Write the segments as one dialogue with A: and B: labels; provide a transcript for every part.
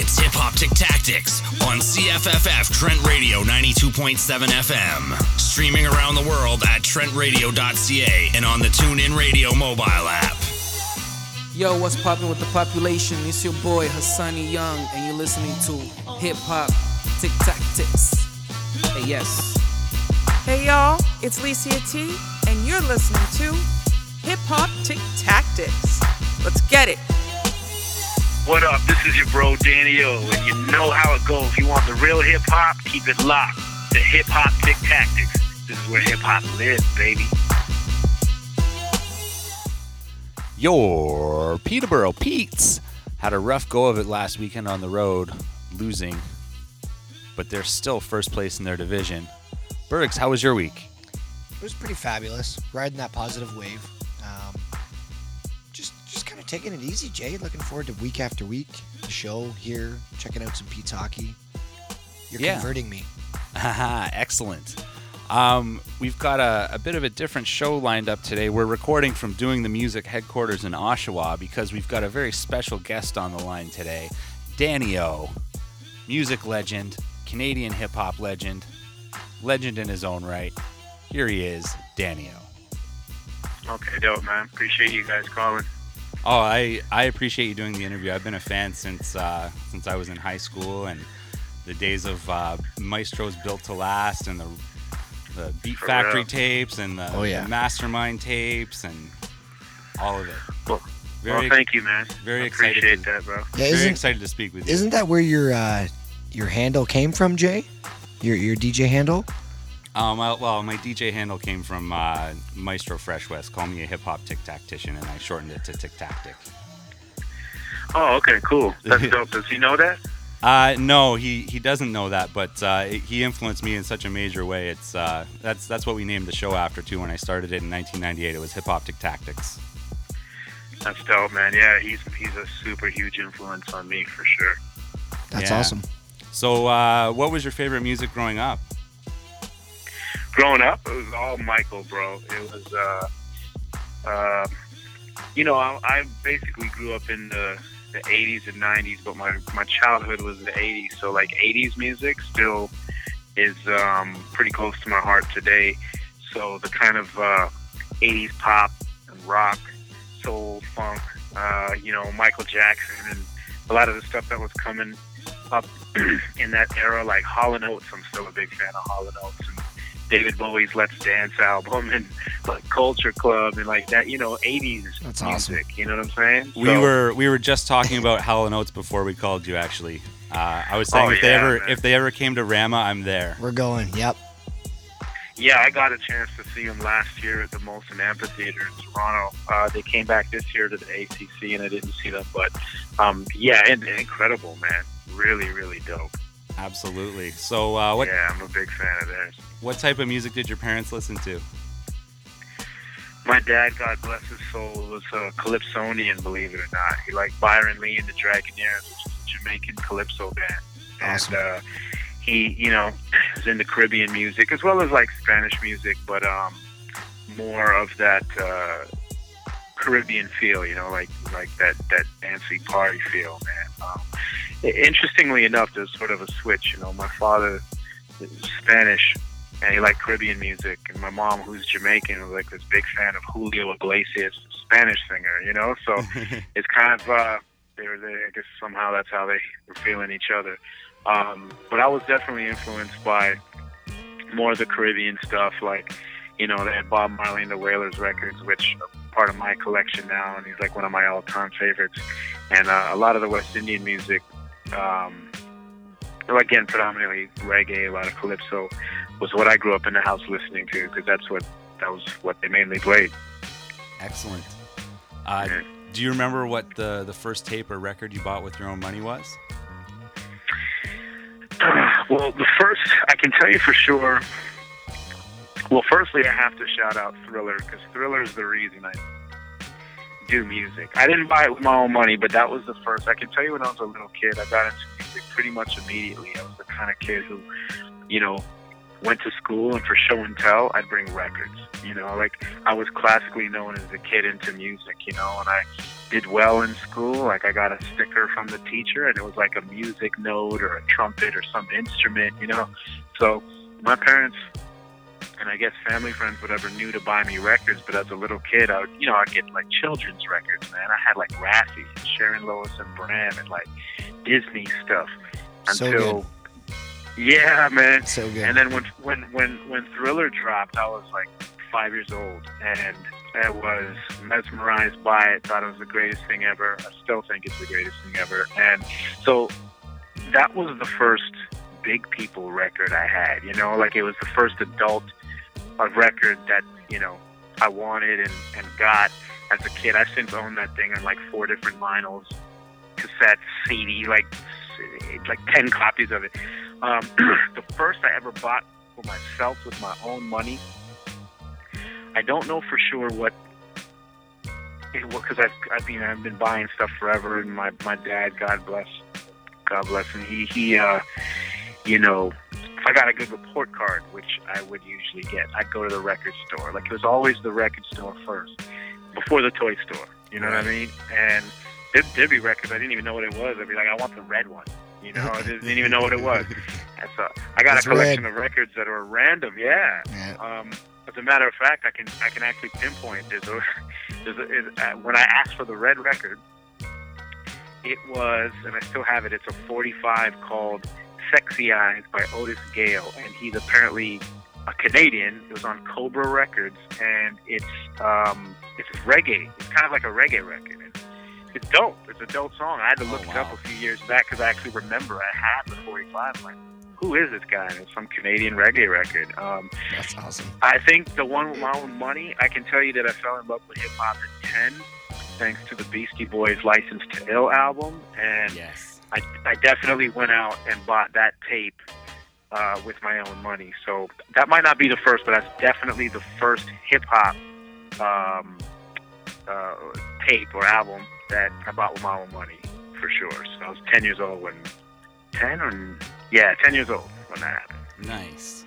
A: It's Hip Hop Tic Tactics on CFFF Trent Radio 92.7 FM. Streaming around the world at trentradio.ca and on the TuneIn Radio mobile app.
B: Yo, what's popping with the population? It's your boy Hassani Young, and you're listening to Hip Hop Tic Tactics. Hey, yes.
C: Hey y'all, it's Licia T, and you're listening to Hip Hop Tic Tactics. Let's get it.
D: What up? This is your bro Dan-e-o, and you know how it goes. If you want the real hip hop, keep it locked. The Hip Hop Tic Tactics. This is where hip hop lives, baby.
E: Your Peterborough Pete's had a rough go of it last weekend on the road, losing, but they're still first place in their division. Bergs, how was your week?
F: It was pretty fabulous, riding that positive wave. Um, just, just kind of taking it easy, Jay. Looking forward to week after week, the show here, checking out some Pete's hockey. You're
E: Yeah.
F: converting me.
E: Haha, excellent. Um, we've got a, a bit of a different show lined up today. We're recording from Doing the Music headquarters in Oshawa because we've got a very special guest on the line today. Dan-e-o, music legend, Canadian hip hop legend, legend in his own right. Here he is, Danny O.
D: Okay, dope, man. Appreciate you guys calling.
E: Oh, I, I appreciate you doing the interview. I've been a fan since uh, since I was in high school and the days of uh, Maestro's Built to Last and the the Beat
D: For
E: Factory
D: real.
E: tapes and the,
F: Oh, yeah.
E: the Mastermind tapes and all of it.
D: Well,
E: Very,
D: well, thank you, man.
E: very
D: I
E: excited
D: Appreciate
E: to-
D: that, bro.
F: Yeah,
E: very excited to speak with you.
F: isn't that where your uh, your handle came from, Jay? Your your DJ handle?
E: Um, well, well, my DJ handle came from uh, Maestro Fresh Wes. Call me a hip hop tic tactician, and I shortened it to Tic Tactic.
D: Oh, okay, cool. That's dope. Does he know that?
E: Uh, no, he, he doesn't know that, but uh, he influenced me in such a major way. It's uh, that's that's what we named the show after too. When I started it in 1998, it was Hip Hop Tic Tactics.
D: That's dope, man. Yeah, he's he's a super huge influence on me for sure.
F: That's
E: Yeah.
F: awesome.
E: So, uh, what was your favorite music growing up?
D: Growing up, it was all Michael, bro. It was, uh, uh, you know, I, I basically grew up in the, the 80s and 90s, but my, my childhood was the 80s. So, like, 80s music still is um, pretty close to my heart today. So, the kind of uh, 80s pop and rock, soul, funk, uh, you know, Michael Jackson, and a lot of the stuff that was coming up in that era, like Hall and Oates. I'm still a big fan of Hall and Oates. And, David Bowie's Let's Dance album and like Culture Club and like that, you know, 80s
F: That's
D: music.
F: awesome.
D: You know what I'm saying?
E: We
D: So-
E: were we were just talking about Hall and Oates before we called you. Actually, uh, I was saying
D: Oh,
E: if they ever
D: man.
E: if they ever came to Rama, I'm there.
F: We're going. Yep.
D: Yeah, I got a chance to see them last year at the Molson Amphitheater in Toronto. Uh, they came back this year to the ACC, and I didn't see them, but um, yeah, and, incredible, man. Really, really dope.
E: Absolutely. So, uh, what
D: Yeah, I'm a big fan of theirs.
E: what type of music did your parents listen to?
D: My dad, God bless his soul, was a Calypsonian, believe it or not. He liked Byron Lee and the Dragonaires, which is a Jamaican calypso band.
F: Awesome.
D: And uh, he, you know, was into Caribbean music as well as like Spanish music, but um, more of that uh, Caribbean feel, you know, like like that that dancey party feel, man. Um, interestingly enough, there's sort of a switch. You know, my father is Spanish, and he liked Caribbean music, and my mom, who's Jamaican, was like this big fan of Julio Iglesias, Spanish singer. You know, so it's kind of uh, they were there. I guess somehow that's how they were feeling each other. Um, but I was definitely influenced by more of the Caribbean stuff, like you know, they had Bob Marley and the Wailers records, which are part of my collection now, and he's like one of my all-time favorites. And uh, a lot of the West Indian music, um, again, predominantly reggae, a lot of calypso, was what I grew up in the house listening to because that's what that was what they mainly played.
E: Excellent. Uh,
D: Yeah.
E: do you remember what the the first tape or record you bought with your own money was?
D: well, the first I can tell you for sure. Well, firstly, I have to shout out Thriller because Thriller is the reason I do music. I didn't buy it with my own money, but that was the first. I can tell you when I was a little kid, I got into music pretty much immediately. I was the kind of kid who, you know, went to school and for show and tell, I'd bring records. You know, like I was classically known as the kid into music. You know, and I did well in school. Like I got a sticker from the teacher, and it was like a music note or a trumpet or some instrument, you know. So my parents and I guess family friends, whatever, knew to buy me records. But as a little kid, I would, you know, I'd get like children's records, man. I had like Raffi, and Sharon Lois and Bram, and like Disney stuff.
F: So
D: Until, yeah, man.
F: So good.
D: And then when when when when Thriller dropped, I was like five years old, and I was mesmerized by it. Thought it was the greatest thing ever. I still think it's the greatest thing ever. And so that was the first Big People record I had. You know, like it was the first adult uh, record that you know I wanted and and got as a kid. I've since owned that thing on like four different vinyls, cassettes, CD, like like ten copies of it. Um, the first I ever bought for myself with my own money. I don't know for sure what because I've I mean I've been buying stuff forever, and my my dad, God bless, God bless him, he he uh, you know if I got a good report card, which I would usually get, I'd go to the record store. Like it was always the record store first, before the toy store. You know what I mean? And there'd, there'd be records I didn't even know what it was. I'd be like, I want the red one. You know, I didn't even know what it was. That's a, I got
F: It's
D: a collection
F: red.
D: of records that are random. Yeah.
F: Yeah.
D: Um, as a matter of fact, I can I can actually pinpoint there's a, there's a, is, uh, when I asked for the red record, it was and I still have it. It's a 45 called "Sexy Eyes" by Otis Gale, and he's apparently a Canadian. It was on Cobra Records, and it's um, it's reggae. It's kind of like a reggae record. And it's dope. It's a dope song. I had to look
E: Oh,
D: it up a few years back because I actually remember I had the 45. I'm like, who is this guy? And it's some Canadian reggae record. Um,
F: That's awesome.
D: I think the one with my own money, I can tell you that I fell in love with hip hop at 10, thanks to the Beastie Boys' License to Ill album. And
E: Yes.
D: I, I definitely went out and bought that tape uh, with my own money. So that might not be the first, but that's definitely the first hip hop um, uh, tape or album that I bought with my own money, for sure. So I was 10 years old when. 10 or. Yeah, 10 years old when that happened.
E: Nice.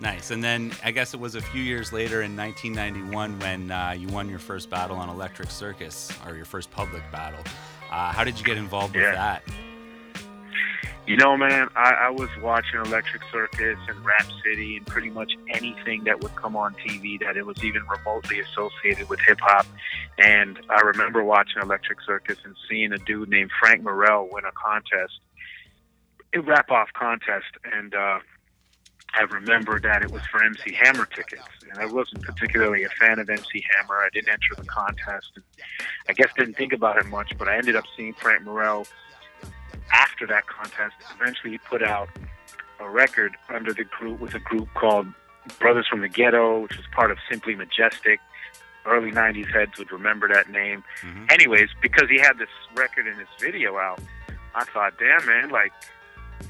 E: Nice. And then I guess it was a few years later in 1991 when uh, you won your first battle on Electric Circus, or your first public battle. Uh, how did you get involved
D: Yeah.
E: with that?
D: You know, man, I, I was watching Electric Circus and Rap City and pretty much anything that would come on TV that it was even remotely associated with hip hop. And I remember watching Electric Circus and seeing a dude named Frank Morel win a contest, a rap off contest. And uh, I remember that it was for MC Hammer tickets. And I wasn't particularly a fan of MC Hammer. I didn't enter the contest. And I guess didn't think about it much, but I ended up seeing Frank Morel after that contest, eventually he put out a record under the group with a group called Brothers from the Ghetto, which was part of Simply Majestic. Early '90s heads would remember that name.
E: Mhm.
D: Anyways, because he had this record and this video out, I thought, damn man, like,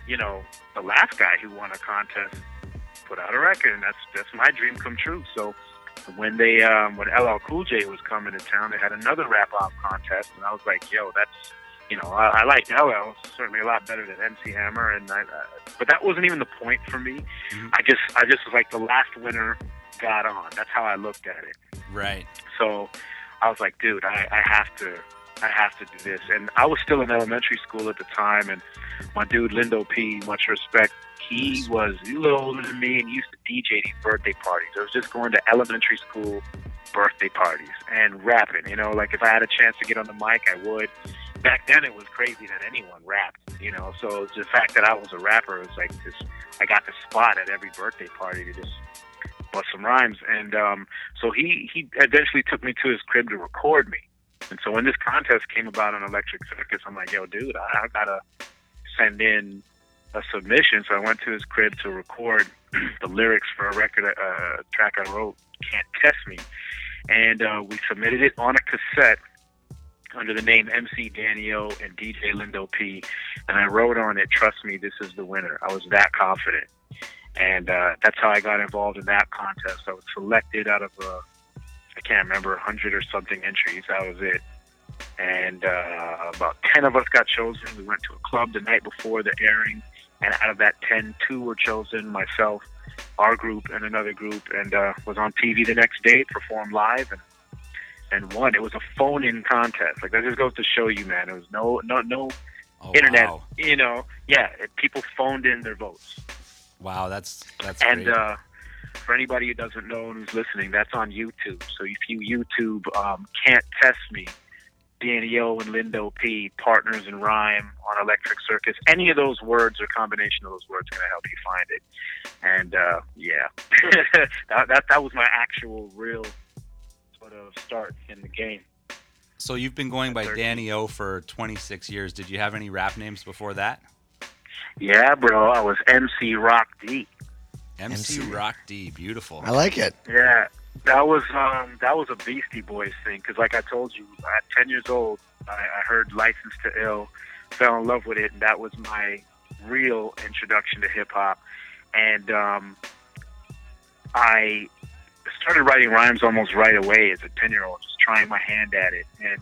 D: you know, the last guy who won a contest put out a record, and that's that's my dream come true. So when they um, when LL Cool J was coming to town, they had another rap off contest, and I was like, yo, that's you know, I, I like LL certainly a lot better than MC Hammer, and I, uh, but that wasn't even the point for me.
E: Mhm.
D: I just I just was like the last winner got on. That's how I looked at it.
E: Right.
D: So I was like, dude, I, I have to, I have to do this. And I was still in elementary school at the time, and my dude Lindo P, much respect, he was a little older than me and he used to DJ these birthday parties. I was just going to elementary school birthday parties and rapping. You know, like if I had a chance to get on the mic, I would. Back then, it was crazy that anyone rapped. You know, so the fact that I was a rapper was like this. I got the spot at every birthday party to just bust some rhymes. And um, so he he eventually took me to his crib to record me. And so when this contest came about on Electric Circus, I'm like, yo, dude, I, I gotta send in a submission. So I went to his crib to record the lyrics for a record uh, track I wrote, "Can't Test Me," and uh, we submitted it on a cassette under the name MC Dan-e-o and DJ Lindo P. And I wrote on it, "Trust me, this is the winner." I was that confident, and uh, that's how I got involved in that contest. I was selected out of uh, I can't remember, hundred or something entries. That was it. And uh, about ten of us got chosen. We went to a club the night before the airing, and out of that ten, two were chosen. Myself, our group, and another group, and uh, was on TV the next day, performed live, and and won. It was a phone-in contest. Like that just goes to show you, man. It was no no no
E: Oh,
D: internet.
E: Wow.
D: You know, yeah. It, people phoned in their votes.
E: Wow, that's that's
D: And
E: great.
D: uh, for anybody who doesn't know and who's listening, that's on YouTube. So if you YouTube um, "Can't Test Me," O and Lindo P, partners in rhyme on Electric Circus, any of those words or combination of those words going to help you find it. And uh, yeah, that, that that was my actual real sort of start in the game.
E: so you've been going by
D: 13.
E: Dan-e-o for 26 years. Did you have any rap names before that?
D: Yeah, bro, I was MC Rock D.
E: MC,
F: MC.
E: Rock D, beautiful.
F: I like it.
D: Yeah, that was um that was a Beastie Boys thing because, like I told you, at ten years old, I, I heard "License to Ill," fell in love with it, and that was my real introduction to hip hop. And um, I started writing rhymes almost right away as a ten year old, just trying my hand at it. And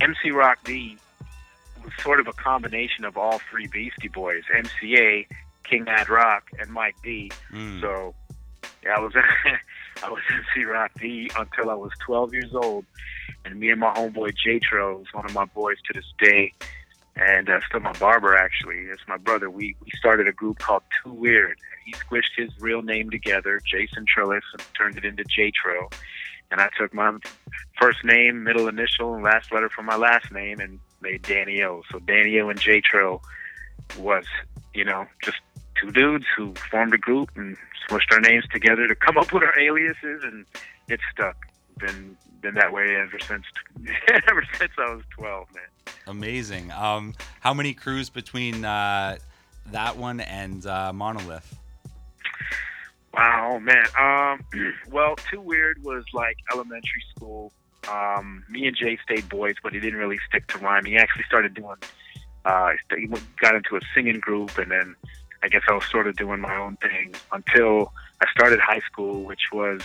D: MC Rock D was sort of a combination of all three Beastie Boys: MCA, King Ad-Rock, and Mike D.
E: Mm.
D: So yeah, I was I was MC Rock D until I was 12 years old, and me and my homeboy J-Tro is one of my boys to this day, and uh, still my barber actually. It's my brother. We we started a group called Too Weird. He squished his real name together, Jason Trillis, and turned it into J-Tro. And I took my first name, middle initial, and last letter from my last name, and made Dan-e-o. So Dan-e-o and J-Tro was, you know, just two dudes who formed a group and smushed our names together to come up with our aliases, and it stuck. Been been that way ever since ever since I was twelve, man.
E: Amazing. Um, how many crews between uh, that one and uh, Monolith?
D: Wow, man. Um, well, Too Weird was like elementary school. Um, me and Jay stayed boys, but he didn't really stick to rhyming. He actually started doing. Uh, he got into a singing group, and then I guess I was sort of doing my own thing until I started high school, which was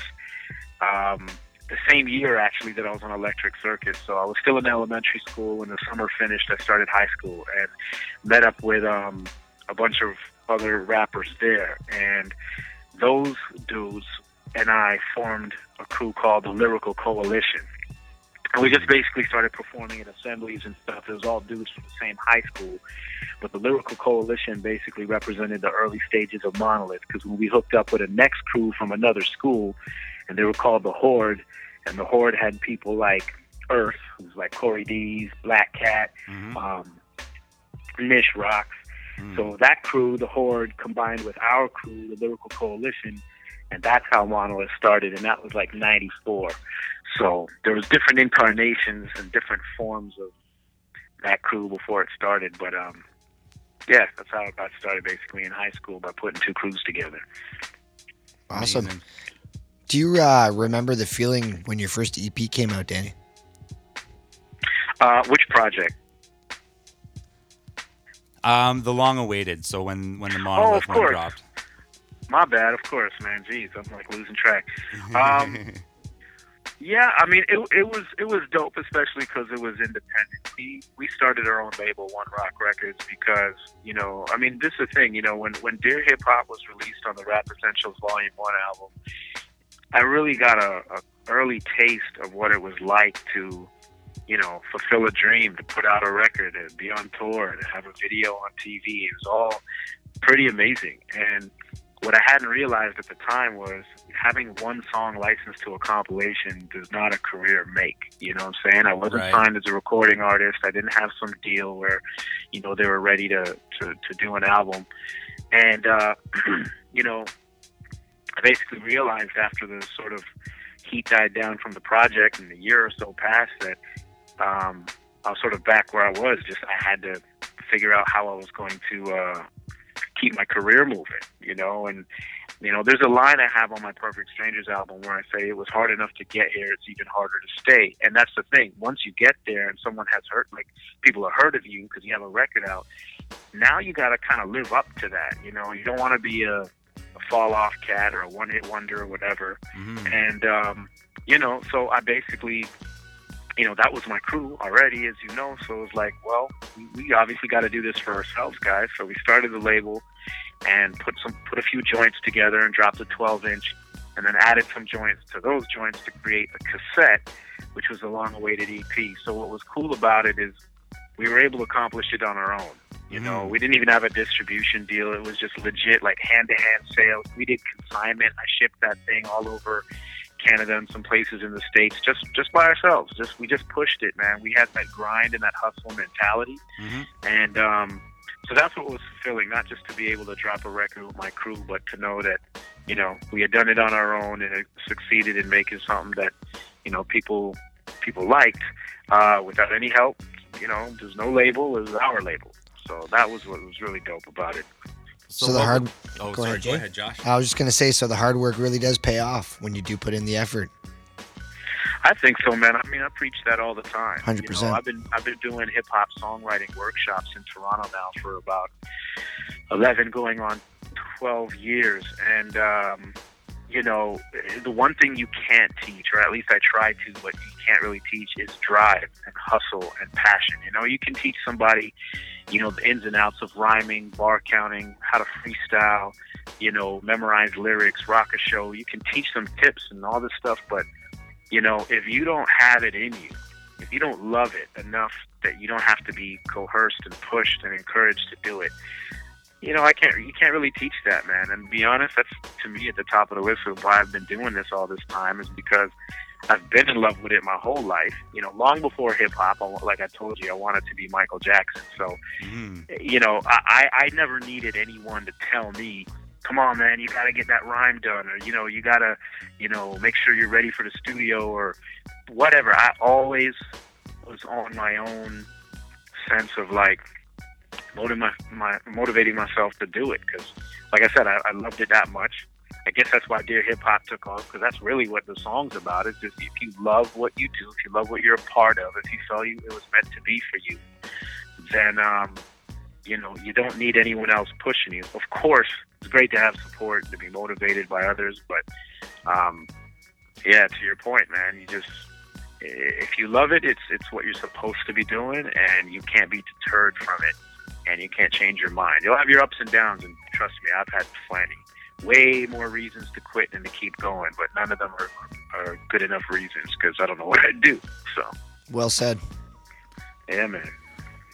D: um, the same year actually that I was on Electric Circus. So I was still in elementary school. When the summer finished, I started high school and met up with um, a bunch of other rappers there. And those dudes and I formed a crew called the Lyrical Coalition. And we just basically started performing at assemblies and stuff. It was all dudes from the same high school. But the Lyrical Coalition basically represented the early stages of Monolith because when we hooked up with a next crew from another school, and they were called the Horde, and the Horde had people like Earth, who's like Corey D's, Black Cat,
E: Mhm.
D: um, Nish Rocks.
E: Mm.
D: So that crew, the Horde, combined with our crew, the Lyrical Coalition, and that's how Monolith started, and that was like '94. So there was different incarnations and different forms of that crew before it started, but um, yeah, that's how it got started basically in high school by putting two crews together.
F: Awesome.
E: Amazing.
F: Do you uh, remember the feeling when your first EP came out, Danny?
D: Uh, which project?
E: Um, the long awaited. So when when the Monolith one
D: course.
E: dropped.
D: My bad, of course, man. Jeez, I'm like losing track. Um, Yeah, I mean it. It was it was dope, especially because it was independent. We we started our own label, One Rock Records, because you know, I mean, this is the thing. You know, when when Dear Hip Hop was released on the Rap Essentials Volume One album, I really got a, a early taste of what it was like to, you know, fulfill a dream, to put out a record, to be on tour, to have a video on TV. It was all pretty amazing, and what I hadn't realized at the time was having one song licensed to a compilation does not a career make. You know what I'm saying? I wasn't
E: Right.
D: signed as a recording artist. I didn't have some deal where, you know, they were ready to, to, to do an album. And, uh, you know, I basically realized after the sort of heat died down from the project and a year or so passed that um, I was sort of back where I was. Just I had to figure out how I was going to uh, keep my career moving, you know. And you know, there's a line I have on my Perfect Strangers album where I say it was hard enough to get here; it's even harder to stay. And that's the thing. Once you get there, and someone has heard, like people have heard of you because you have a record out. Now you got to kind of live up to that. You know, you don't want to be a, a fall off cat or a one hit wonder or whatever.
E: Mhm.
D: And um, you know, so I basically, you know, that was my crew already, as you know. So it was like, well, we, obviously got to do this for ourselves, guys. So we started the label and put some, put a few joints together and dropped a 12 inch, and then added some joints to those joints to create a cassette which was a long-awaited EP. So what was cool about it is we were able to accomplish it on our own. You know,
E: Mhm.
D: we didn't even have a distribution deal. It was just legit, like hand-to-hand sales. We did consignment. I shipped that thing all over Canada and some places in the states, just just by ourselves. Just we just pushed it, man. We had that grind and that hustle mentality,
E: Mhm.
D: and um, so that's what was fulfilling. Not just to be able to drop a record with my crew, but to know that you know we had done it on our own and it succeeded in making something that you know people people liked uh, without any help. You know, there's no label. It was our label. So that was what was really dope about it.
F: So, the hard.
E: would- oh,
F: go
E: sorry.
F: ahead,
E: go ahead, Josh.
F: I was just gonna say, so the hard work really does pay off when you do put in the effort.
D: I think so, man. I mean, I preach that all the time.
F: 100%.
D: You know, I've been I've been doing hip hop songwriting workshops in Toronto now for about eleven, going on twelve years, and um, you know, the one thing you can't teach, or at least I try to, but you can't really teach, is drive and hustle and passion. You know, you can teach somebody, you know, the ins and outs of rhyming, bar counting, how to freestyle, you know, memorize lyrics, rock a show. You can teach them tips and all this stuff, but you know, if you don't have it in you, if you don't love it enough that you don't have to be coerced and pushed and encouraged to do it, you know, I can't. You can't really teach that, man. And to be honest, that's to me at the top of the list of why I've been doing this all this time is because I've been in love with it my whole life. You know, long before hip hop, like I told you, I wanted to be Michael Jackson. So
E: Mhm.
D: you know, I, I I never needed anyone to tell me, come on, man, you got to get that rhyme done, or you know, you got to, you know, make sure you're ready for the studio or whatever. I always was on my own sense of like motiv- my, motivating myself to do it because, like I said, I, I loved it that much. I guess that's why Dear Hip Hop took off because that's really what the song's about. Is just if you love what you do, if you love what you're a part of, if you felt you, it was meant to be for you, then um, you know you don't need anyone else pushing you. Of course, it's great to have support to be motivated by others, but um, yeah, to your point, man, you just if you love it, it's it's what you're supposed to be doing, and you can't be deterred from it, and you can't change your mind. You'll have your ups and downs, and trust me, I've had plenty. Way more reasons to quit than to keep going, but none of them are, are good enough reasons because I don't know what I'd do. So,
F: Well said.
D: yeah, man.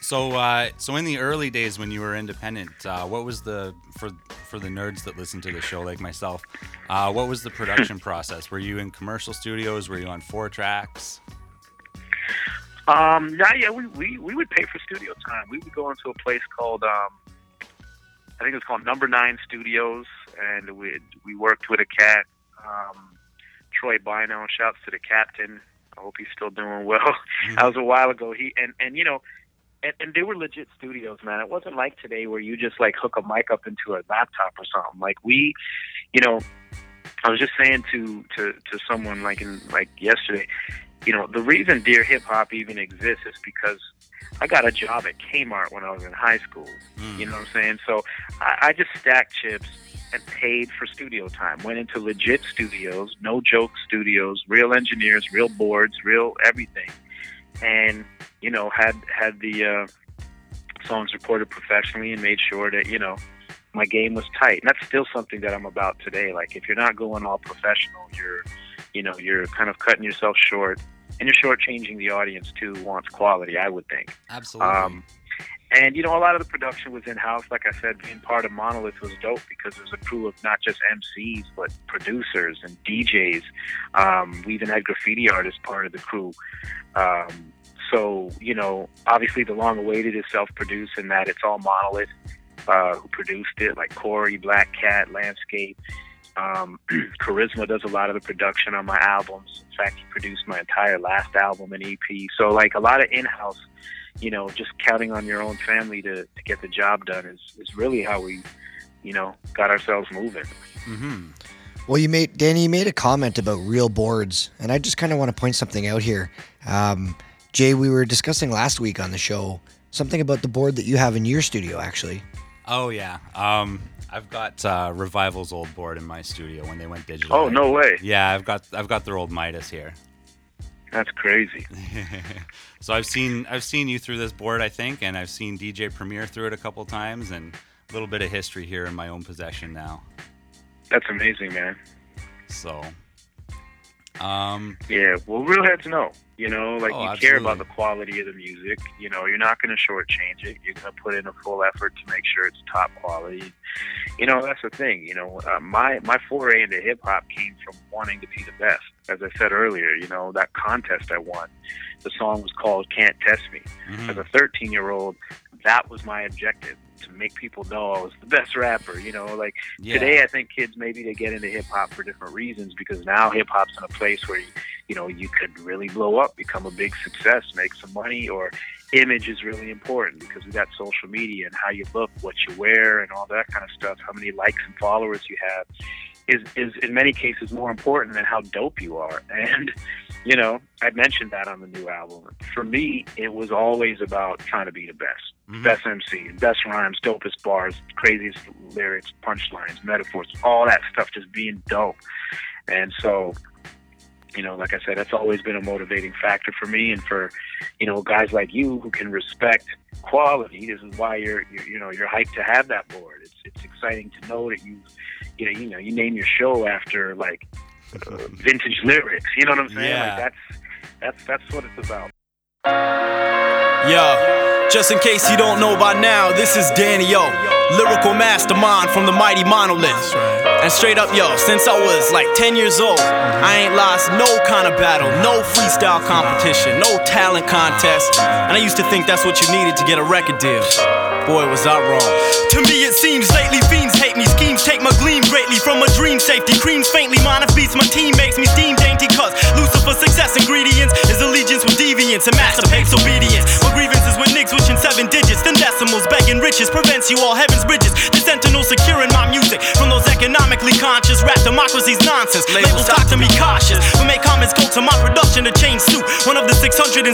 E: So, uh, so in the early days when you were independent, uh, what was the for for the nerds that listen to the show like myself? Uh, what was the production process? Were you in commercial studios? Were you on four tracks?
D: Um, yeah, yeah, we, we, we would pay for studio time. We would go into a place called, um, I think it's called Number Nine Studios, and we we worked with a cat, um, Troy Bino. Shouts to the captain. I hope he's still doing well. that was a while ago. He and and you know, and, and they were legit studios, man. It wasn't like today where you just like hook a mic up into a laptop or something. Like we, you know, I was just saying to to to someone like in like yesterday you know, the reason Dear Hip Hop even exists is because I got a job at Kmart when I was in high school. You know what I'm saying? So I, I just stacked chips and paid for studio time. Went into legit studios, no joke studios, real engineers, real boards, real everything, and you know had had the uh, songs recorded professionally and made sure that you know my game was tight. And that's still something that I'm about today. Like if you're not going all professional, you're you know, you're kind of cutting yourself short, and you're shortchanging the audience too wants quality. I would think.
E: Absolutely.
D: Um, and you know, a lot of the production was in house. Like I said, being part of Monolith was dope because it was a crew of not just MCs but producers and DJs. Um, we even had graffiti artists part of the crew. Um, so you know, obviously, the long awaited is self-produced in that it's all Monolith uh, who produced it, like Corey, Black Cat, Landscape. Um, Charisma does a lot of the production on my albums. In fact, he produced my entire last album and EP. So like a lot of in-house, you know, just counting on your own family to, to get the job done is, is really how we, you know, got ourselves moving.
E: hmm
F: Well, you made Danny. You made a comment about real boards, and I just kind of want to point something out here. Um, Jay, we were discussing last week on the show something about the board that you have in your studio, actually.
E: Oh yeah. Um, I've got uh, Revival's old board in my studio when they went digital.
D: Oh, no way.
E: Yeah, I've got I've got their old Midas here.
D: That's crazy.
E: so I've seen I've seen you through this board, I think, and I've seen DJ Premier through it a couple times, and a little bit of history here in my own possession now.
D: That's amazing, man.
E: So, Um,
D: Yeah, well, real heads know. You know, like
E: Oh,
D: you care about the quality of the music. You know, you're not going to shortchange it. You're going to put in a full effort to make sure it's top quality. You know, that's the thing. You know, uh, my my foray into hip hop came from wanting to be the best. As I said earlier, you know, that contest I won, the song was called "Can't Test Me."
E: mhm.
D: As a 13 year old, that was my objective to make people know I was the best rapper. You know, like
E: yeah.
D: today I think kids maybe they get into hip hop for different reasons because now hip hop's in a place where you, you know you could really blow up, become a big success, make some money, or image is really important because we got social media and how you look, what you wear, and all that kind of stuff. How many likes and followers you have is is in many cases more important than how dope you are. And you know, I mentioned that on the new album. For me, it was always about trying to be the best
E: Mhm.
D: best MC, best rhymes, dopest bars, craziest lyrics, punchlines, metaphors, all that stuff just being dope. And so, you know, like I said, that's always been a motivating factor for me and for, you know, guys like you who can respect quality. This is why you're, you're you know, you're hyped to have that board. It's it's exciting to know that you, you know, you know, you name your show after like uh, vintage lyrics. You know what I'm saying?
E: Yeah.
D: Like that's that's that's what it's about.
G: Yo, just in case you don't know by now, this is Dan-e-o, lyrical mastermind from the mighty Monolith. And straight up, yo, since I was like 10 years old, I ain't lost no kind of battle, no freestyle competition, no talent contest. And I used to think that's what you needed to get a record deal. Boy, was I wrong. To me, it seems lately fiends hate me. Schemes take my gleam greatly from a dream safety. Creams faintly, mine beats my team makes me steam dainty. cuts. Lucifer success ingredients is allegiance with deviance pace obedience. My grievances with niggas switching seven digits, then decimals, begging riches prevents you all heaven's bridges. The sentinel securing my music from those economically conscious rap democracy's nonsense. Labels talk to me cautious, but make comments go to my production to change suit. One of the 666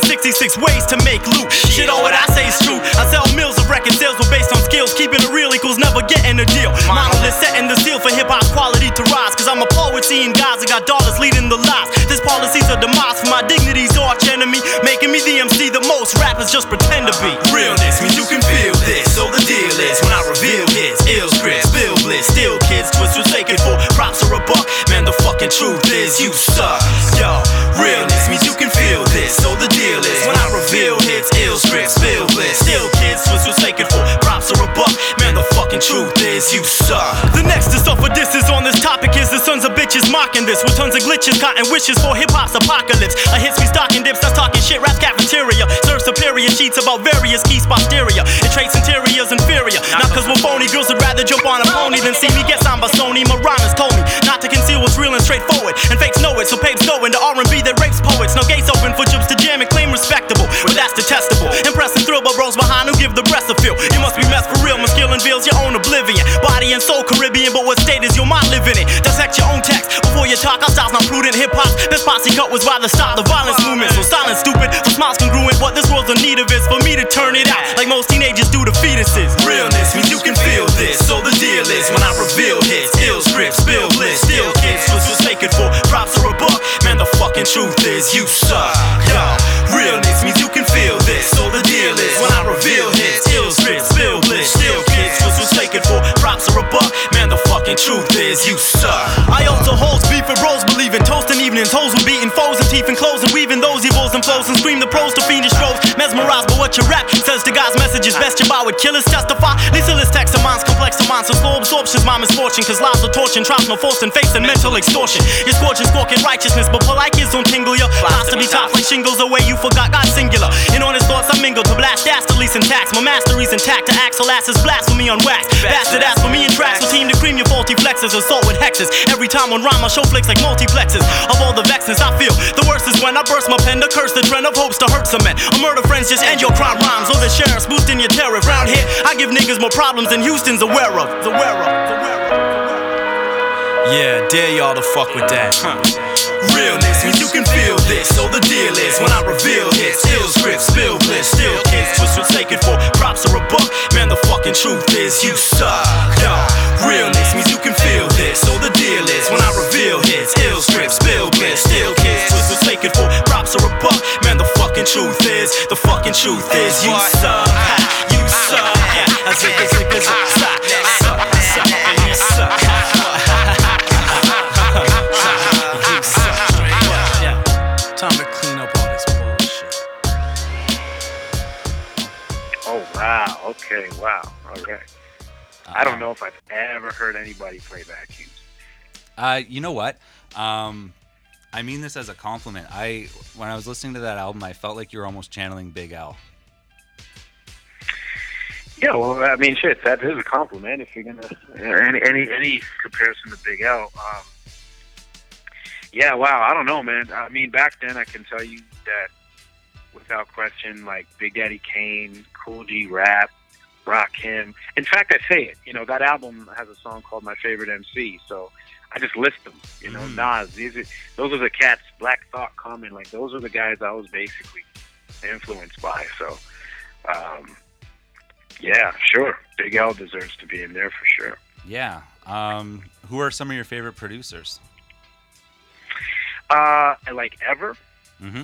G: ways to make loot. Shit, all what I say is true. I sell mills of record sales, but based on skills, keeping it real equals never getting a deal. Monolith setting the seal for hip hop quality to rise. Cause I'm a poet seeing guys that got dollars leading the lies. This policy's a demise for my dignity's arch enemy. Making me the MC the most rappers just pretend to be. Realness means you can feel this. So the deal is when I reveal hits, ill scripts, bill bliss, still kids, twist was taken for props or a buck. Man, the fucking truth is you suck. Yo, realness means you can feel this. So the deal is when I reveal hits, ill scripts, bill bliss, still kids, twist was taken for props or a buck. Man, the fucking truth is you suck. The next to suffer disses on this topic is the sons of bitches mocking this with tons of glitches, cotton wishes for hip hop's apocalypse. A hits me stocking dips, that's talking shit, rap cafeteria. Serve superior sheets about various keys posterior. It traits interiors inferior. Not cause we're phony, girls would rather jump on a pony than see me get signed by Sony. My but what state is your mind living in? Dissect your own text before you talk. Our style's not prudent. Hip hop, this posse cut was the stop the violence movement. So silent, stupid, so smiles congruent. What this world's in need of is for me to turn it out like most teenagers do to fetuses. Realness means you can feel this. So the deal is when I reveal hits, ill scripts, spill bliss, still kids. Was was taken for props or a buck. Man, the fucking truth is you suck. Yo, teeth and clothes and weaving those evils and flows and scream the pros to fiendish strokes. Mesmerized by what you rap says to God's messages. Best you buy with killers testify. Lisa's text of minds, complex of minds. so slow absorption's my misfortune. Cause lives are torching, trials no force and facing mental extortion. You're scorching, squawking righteousness, but polite kids don't tingle you. Lies to be tough like shingles away, you forgot God singular. In honest thoughts, I mingle to blast syntax. My mastery's intact to axle asses, blasphemy on wax. Bastard ass for me and tracks, so team to cream your faulty flexes, assault with hexes. Every time on rhyme, I show flicks like multiplexes. Of all the vexes I feel, the worst is when I burst my pen to curse the trend of hopes to hurt some men. A murder friends just end your crime rhymes, or the sheriff's boosting your terror. Round here, I give niggas more problems than Houston's aware of. Aware of. Aware of. Yeah, dare y'all to fuck with that. Huh. Realness means you can feel this. So the deal is when I reveal hits, ill scripts, spill bliss, still kids, twist what's taken for props or a buck. Man, the fucking truth is you suck. Yo, realness means you can feel this. So the deal is when I reveal hits, ill scripts, spill bliss, still kids, twist what's taken for props or a buck. Man, the fucking truth is, the fucking truth is you suck.
D: Heard anybody play vacuums.
E: Uh, you know what? Um, I mean this as a compliment. I when I was listening to that album, I felt like you were almost channeling Big L.
D: Yeah, well, I mean, shit, that is a compliment. If you're gonna any any any comparison to Big L, um, yeah, wow, I don't know, man. I mean, back then, I can tell you that without question, like Big Daddy Kane, Kool G Rap, Rakim. In fact, I say it. You know, that album has a song called My Favorite MC, so I just list them. You know,
E: Mhm.
D: Nas. These are those are the cats. Black Thought, Common. Like those are the guys I was basically influenced by. So. Um, yeah, sure. Big L deserves to be in there for sure.
E: Yeah. Um, who are some of your favorite producers?
D: Uh, like ever
E: Mm-hmm.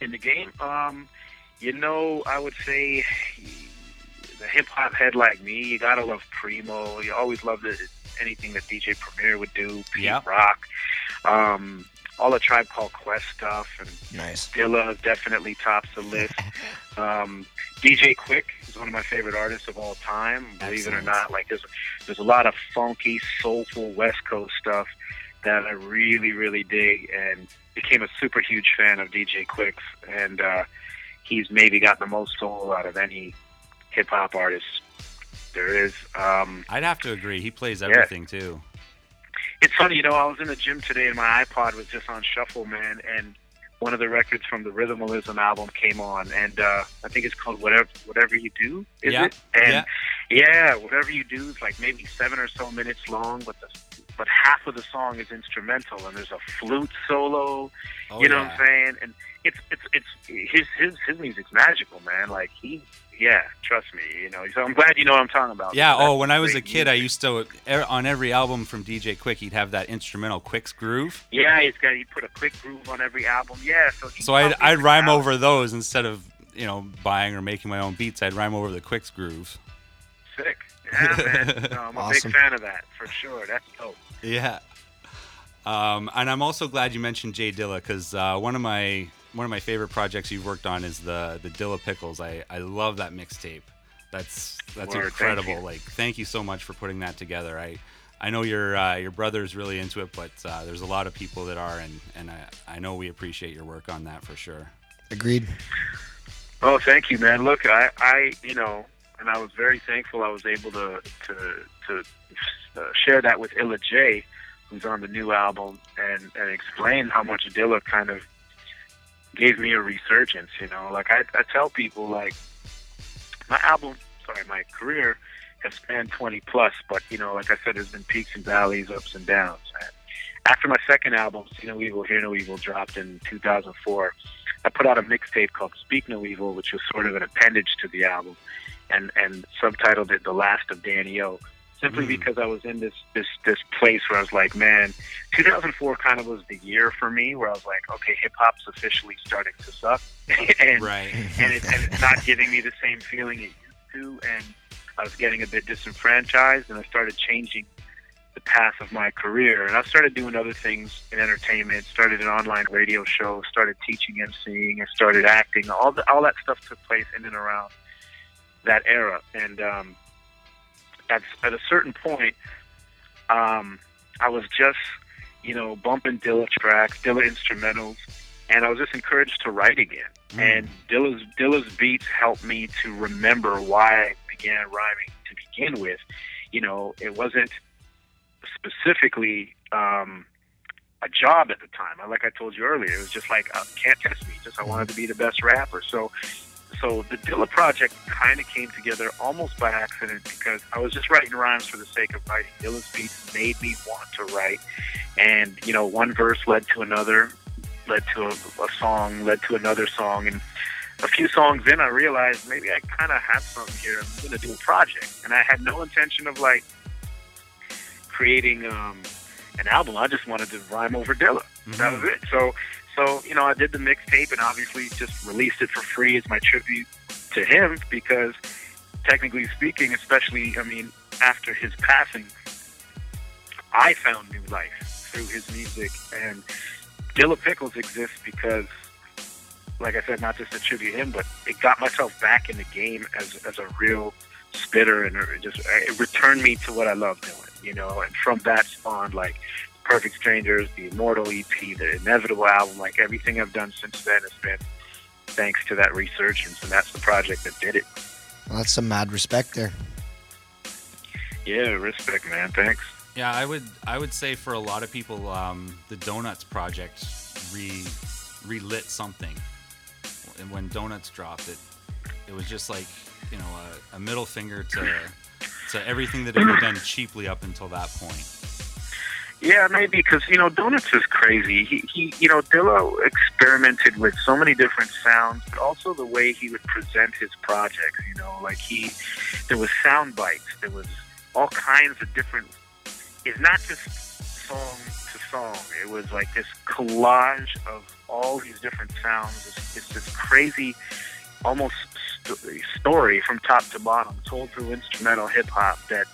D: in the game, um, you know, I would say the hip hop head like me, you gotta love Primo. You always loved it, anything that DJ Premier would do. Pete
E: Yeah.
D: Rock, um, all the Tribe Called Quest stuff, and
F: Nice.
D: Dilla definitely tops the list. Um, DJ Quik is one of my favorite artists of all time. Believe it or not, like there's there's a lot of funky, soulful West Coast stuff that I really, really dig, and became a super huge fan of DJ Quik's. And uh, he's maybe got the most soul out of any hip hop artist there is. Um,
E: I'd have to agree. He plays everything too.
D: it's funny, you know, I was in the gym today and my iPod was just on shuffle, man, and one of the records from the Rhythmalism album came on, and uh, I think it's called Whatever Whatever You Do, is
E: Yeah,
D: it? And
E: yeah.
D: yeah, Whatever You Do is like maybe seven or so minutes long, but the but half of the song is instrumental, and there's a flute solo.
E: Oh,
D: you know
E: yeah.
D: what I'm saying? And it's it's it's his his his music's magical, man. Like he. Yeah, trust me. You know, so I'm glad you know what I'm talking about.
E: Yeah.
D: That's
E: Oh, when I was a
D: great
E: kid, I used to er, on every album from DJ Quik, he'd have that instrumental Quik's groove.
D: Yeah, he's got he put a Quik groove on every album. Yeah, so
E: So I'd, I'd rhyme
D: album.
E: over those instead of you know buying or making my own beats. I'd rhyme over the Quik's grooves.
D: Sick. Yeah, man. No, I'm a
F: Awesome.
D: big fan of that for sure. That's dope.
E: Yeah. Um, and I'm also glad you mentioned J Dilla because uh, one of my one of my favorite projects you've worked on is the the Dilla Pickles. I, I love that mixtape. That's that's
D: Word, thank
E: incredible.
D: you.
E: Like thank you so much for putting that together. I I know your uh, your brother's really into it, but uh, there's a lot of people that are, and and I, I know we appreciate your work on that for sure.
F: Agreed.
D: Oh, thank you, man. Look, I, I, you know, and I was very thankful I was able to to to uh, share that with Illa J, who's on the new album, and and explain how much Dilla kind of gave me a resurgence. You know, like I, I tell people, like my album, sorry, my career has spanned 20 plus, but you know, like I said, there's been peaks and valleys, ups and downs. And after my second album, See No Evil, Hear No Evil, dropped in 2004. I put out a mixtape called Speak No Evil, which was sort of an appendage to the album, and and subtitled it The Last of Dan-e-o. Simply
E: Mm.
D: because I was in this this this place where I was like, man, 2004 kind of was the year for me where I was like, okay, hip hop's officially starting to suck, and
E: Right.
D: and, it, and it's not giving me the same feeling it used to, and I was getting a bit disenfranchised, and I started changing the path of my career, and I started doing other things in entertainment, started an online radio show, started teaching emceeing, and started acting. All the, all that stuff took place in and around that era, and um, at at a certain point, um, I was just you know bumping Dilla tracks, Dilla instrumentals, and I was just encouraged to write again.
E: Mm.
D: And Dilla's Dilla's beats helped me to remember why I began rhyming to begin with. You know, it wasn't specifically um, a job at the time. Like I told you earlier, it was just like uh, can't test me. Just I wanted to be the best rapper. So, so the Dilla project kind of came together almost by accident because I was just writing rhymes for the sake of writing. Dilla's beats made me want to write, and you know, one verse led to another, led to a, a song, led to another song, and a few songs in, I realized maybe I kind of have something here. I'm to do a project, and I had no intention of like creating um, an album. I just wanted to rhyme over Dilla. That was it. So, so you know, I did the mixtape, and obviously just released it for free as my tribute to him because, technically speaking, especially I mean, after his passing, I found new life through his music, and Dilla Pickles exists because like I said, not just to tribute him, but it got myself back in the game as as a real spitter, and just it returned me to what I love doing. You know, and from that spawned like Perfect Strangers, the Immortal EP, the Inevitable album. Like everything I've done since then has been thanks to that resurgence, and so that's the project that did it.
F: Well, that's some mad respect there.
D: Yeah, respect, man. Thanks.
E: Yeah, I would I would say for a lot of people, um, the Donuts project re relit something. And when Donuts dropped it, it was just like you know a, a middle finger to to everything that had been done cheaply up until that point.
D: Yeah, maybe because you know Donuts is crazy. He, he, you know, Dilla experimented with so many different sounds, but also the way he would present his projects. You know, like he, there was sound bites, there was all kinds of different. It's not just song to song. It was like this collage of all these different sounds. It's, it's this crazy, almost st- story from top to bottom, told through instrumental hip hop that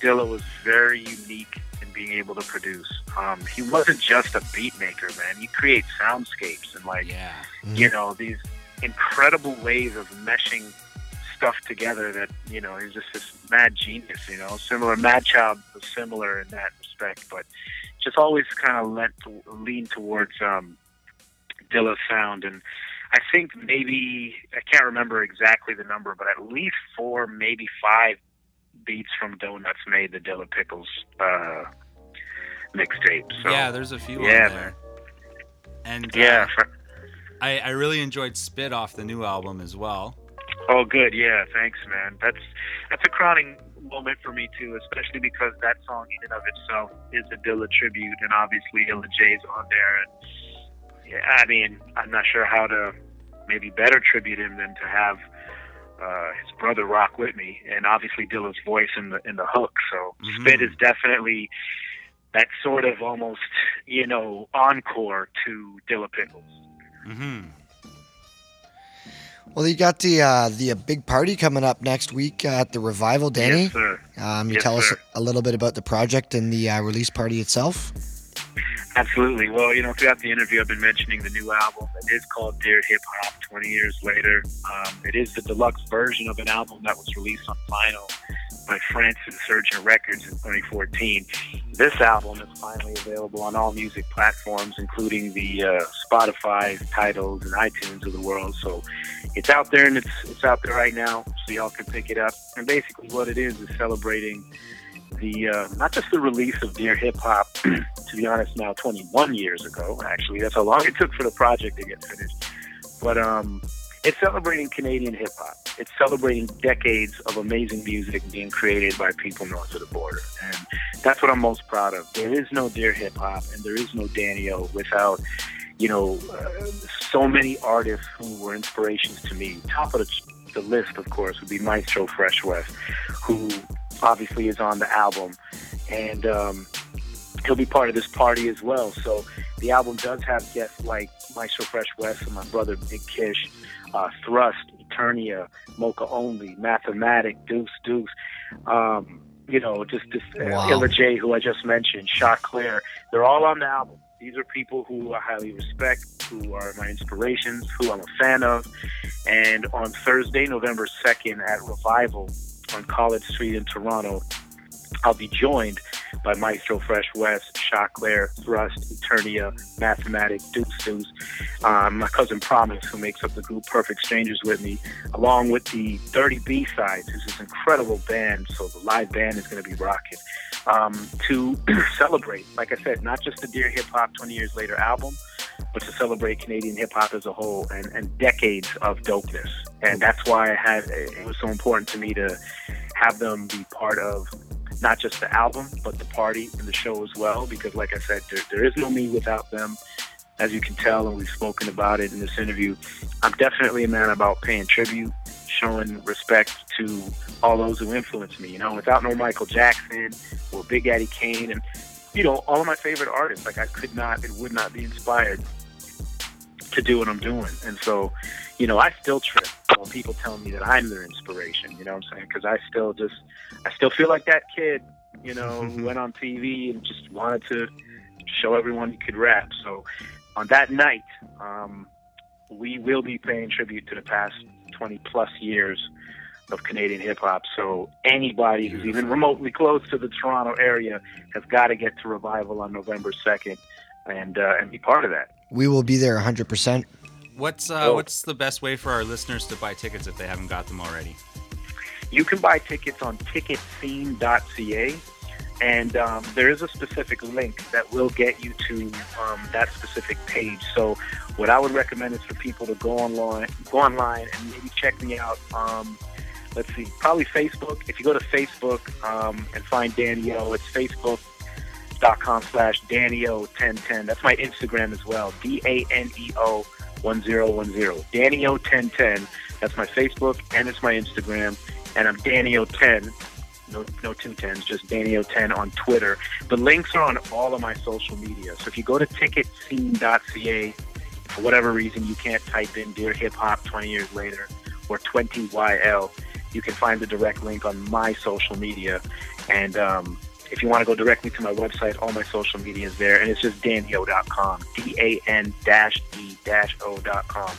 D: Dilla was very unique being able to produce. Um, he wasn't just a beat maker, man. He creates soundscapes and like
E: Yeah.
D: you know these incredible ways of meshing stuff together that you know he's just this mad genius you know similar mad child was similar in that respect but just always kind of lent to, lean towards um Dilla's sound and I think maybe I can't remember exactly the number but at least four maybe five beats from Donuts made the Dilla Pickles uh mixtape so
E: yeah, there's a few
D: yeah,
E: on there. And uh,
D: yeah for,
E: I, I really enjoyed Spit off the new album as well.
D: Oh, good. Yeah, thanks, man. That's that's a crowning moment for me too, especially because that song in and of itself is a Dilla tribute, and obviously Illa J's on there. And yeah, I mean, I'm not sure how to maybe better tribute him than to have uh, his brother rock with me, and obviously Dilla's voice in the in the hook. So
E: Mhm.
D: Spit is definitely that sort of almost you know encore to Dilla Pickles.
E: hmm
F: Well, you got the uh, the uh, big party coming up next week uh, at the revival, Danny.
D: Yes, sir.
F: Um, you
D: Yes,
F: tell
D: sir.
F: us a little bit about the project and the uh, release party itself.
D: Absolutely. Well, you know, throughout the interview, I've been mentioning the new album. It is called Dear Hip Hop. Twenty years later, um, it is the deluxe version of an album that was released on vinyl by Francis Surgeon Records in 2014. This album is finally available on all music platforms, including the uh, Spotify, Tidals, and iTunes of the world. So it's out there, and it's it's out there right now, so y'all can pick it up. And basically, what it is is celebrating the uh, not just the release of Dear Hip Hop. to be honest, now 21 years ago. Actually, that's how long it took for the project to get finished. But um, it's celebrating Canadian hip hop. It's celebrating decades of amazing music being created by people north of the border, and that's what I'm most proud of. There is no Dear Hip Hop, and there is no Dan-e-o without. You know, uh, so many artists who were inspirations to me. Top of the, the list, of course, would be Maestro Fresh Wes, who obviously is on the album, and um, he'll be part of this party as well. So the album does have guests like Maestro Fresh Wes and my brother Big Kish, uh, Thrust, Eternia, Mocha Only, Mathematik, Deuce Deuce. Um, you know, just this uh,
F: Wow.
D: Illa J, who I just mentioned, Choclair. They're all on the album. These are people who I highly respect, who are my inspirations, who I'm a fan of. And on Thursday, November 2nd at Revival on College Street in Toronto, I'll be joined by Maestro Fresh Wes, Shot Claire, Thrust, Eternia, Mathematik, Deuce Deuce, um, my cousin Promise, who makes up the group Perfect Strangers with me, along with the Dirty B sides, who's this incredible band. So the live band is going to be rocking. Um, to celebrate, like I said, not just the Dear Hip Hop 20 Years Later album, but to celebrate Canadian hip hop as a whole and, and decades of dopeness. And that's why I had it was so important to me to have them be part of not just the album, but the party and the show as well. Because, like I said, there, there is no me without them. As you can tell, and we've spoken about it in this interview, I'm definitely a man about paying tribute, showing respect to all those who influenced me. You know, without no Michael Jackson or Big Daddy Kane, and you know, all of my favorite artists, like I could not and would not be inspired to do what I'm doing. And so, you know, I still trip when people tell me that I'm their inspiration. You know what I'm saying? Because I still just, I still feel like that kid, you know, who went on TV and just wanted to show everyone he could rap. So on that night, um, we will be paying tribute to the past 20 plus years of Canadian hip hop. So anybody who's even remotely close to the Toronto area has got to get to Revival on November 2nd and uh, and be part of that.
F: We will be there 100%.
E: What's uh,
D: Oh.
E: what's the best way for our listeners to buy tickets if they haven't got them already?
D: You can buy tickets on ticketscene.ca, and um, there is a specific link that will get you to um, that specific page. So, what I would recommend is for people to go online, go online, and maybe check me out. Um, let's see, probably Facebook. If you go to Facebook um, and find Dan-e-o, it's facebook.com slash Dan-e-o 1010. That's my Instagram as well. D A N E O 1010. Dan-e-o 1010. That's my Facebook and it's my Instagram. And I'm Dan-e-o 10. No, no two tens, just Dan-e-o 10 on Twitter. The links are on all of my social media. So if you go to ticketscene.ca, for whatever reason you can't type in Dear Hip Hop 20 years later or 20YL, you can find the direct link on my social media. And um, if you want to go directly to my website, all my social media is there, and it's just daneo.com, D-A-N-E-O.com.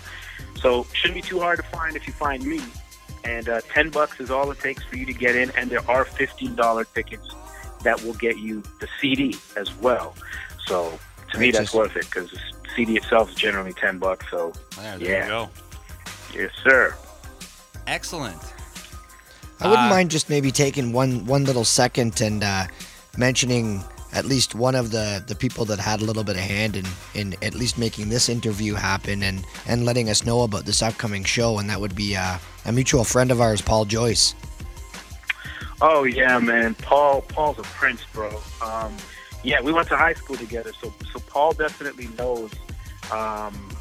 D: So shouldn't be too hard to find if you find me. And uh, 10 bucks is all it takes for you to get in, and there are $15 tickets that will get you the CD as well. So to me, that's worth it because the CD itself is generally 10 bucks. So
E: There, there
D: Yeah.
E: you go.
D: yes, sir.
E: Excellent.
F: I wouldn't
E: Uh,
F: mind just maybe taking one one little second and uh, mentioning at least one of the, the people that had a little bit of hand in, in at least making this interview happen and, and letting us know about this upcoming show, and that would be uh, a mutual friend of ours, Paul Joyce.
D: Oh yeah, man. Paul Paul's a prince, bro. Um, yeah, we went to high school together, so so Paul definitely knows um, you know,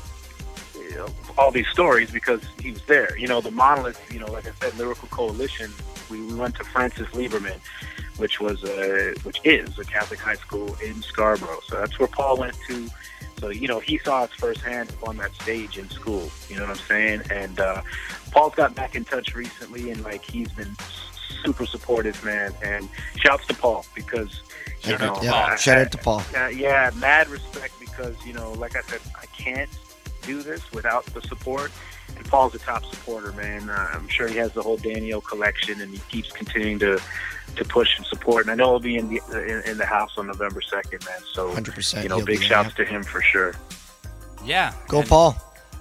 D: all these stories because he was there. You know, the monolith. You know, like I said, Lyrical Coalition. We, we went to Francis Libermann, which was a which is a Catholic high school in Scarborough. So that's where Paul went to. So you know, he saw us firsthand on that stage in school. You know what I'm saying? And uh, Paul's got back in touch recently, and like he's been super supportive, man. And shouts to Paul because you
F: Okay,
D: know,
F: yeah,
D: uh,
F: shout
D: uh,
F: out to Paul.
D: uh, yeah, mad respect because you know, like I said, I can't do this without the support. And Paul's a top supporter, man. Uh, I'm sure he has the whole Dan-e-o collection, and he keeps continuing to to push and support. And I know he'll be in the in, in the house on November second, man. So
F: 100%.
D: you know, big
F: there.
D: shouts to him for sure.
E: Yeah.
F: Go,
E: and,
F: Paul.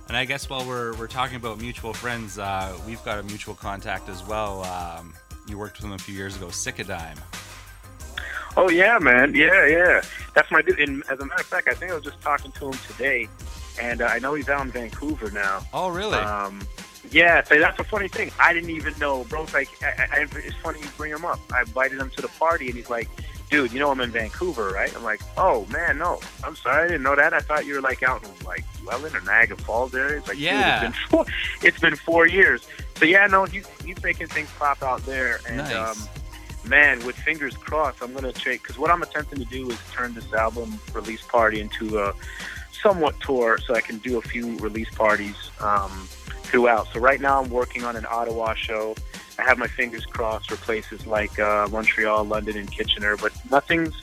E: And I guess while we're, we're talking about mutual friends, uh, we've got a mutual contact as well. Um, you worked with him a few years ago, Sickadime.
D: Oh yeah, man. Yeah, yeah. That's my dude. And as a matter of fact, I think I was just talking to him today, and uh, I know he's out in Vancouver now.
E: Oh, really?
D: Um, yeah, so that's a funny thing. I didn't even know, bro's like, I, I, it's funny you bring him up. I invited him to the party, and he's like, dude, you know I'm in Vancouver, right? I'm like, oh man, no, I'm sorry, I didn't know that. I thought you were like out in like Welland or Niagara Falls area. It's like,
E: Yeah.
D: dude, it's been four, it's been four years. So yeah, no, he's he's making things pop out there, and
E: Nice.
D: um, man, with fingers crossed, I'm gonna take because what I'm attempting to do is turn this album release party into a somewhat tour, so I can do a few release parties um, throughout. So right now, I'm working on an Ottawa show. I have my fingers crossed for places like uh, Montreal, London, and Kitchener, but nothing's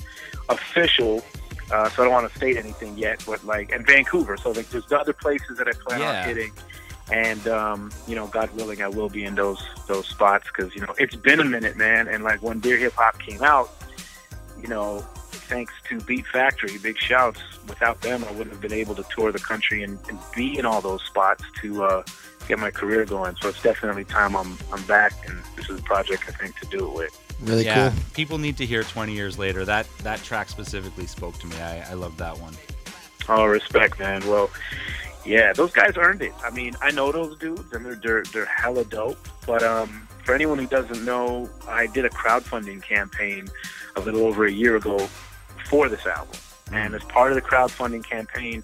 D: official. Uh, so I don't want to state anything yet, but like and Vancouver. So like there's other places that I plan
E: Yeah.
D: on hitting, and um, you know, God willing, I will be in those those spots because you know it's been a minute, man. And like when Dear Hip Hop came out, you know, thanks to Beat Factory, big shouts. Without them, I wouldn't have been able to tour the country and, and be in all those spots to uh, get my career going. So it's definitely time I'm I'm back, and this is a project I think to do it with.
F: Really
E: yeah.
F: cool.
E: People need to hear 20 years later. That that track specifically spoke to me. I, I love that one.
D: Oh, respect, man. Well, yeah, those guys earned it. I mean, I know those dudes, and they're they're, they're hella dope. But um, for anyone who doesn't know, I did a crowdfunding campaign a little over a year ago for this album, and as part of the crowdfunding campaign,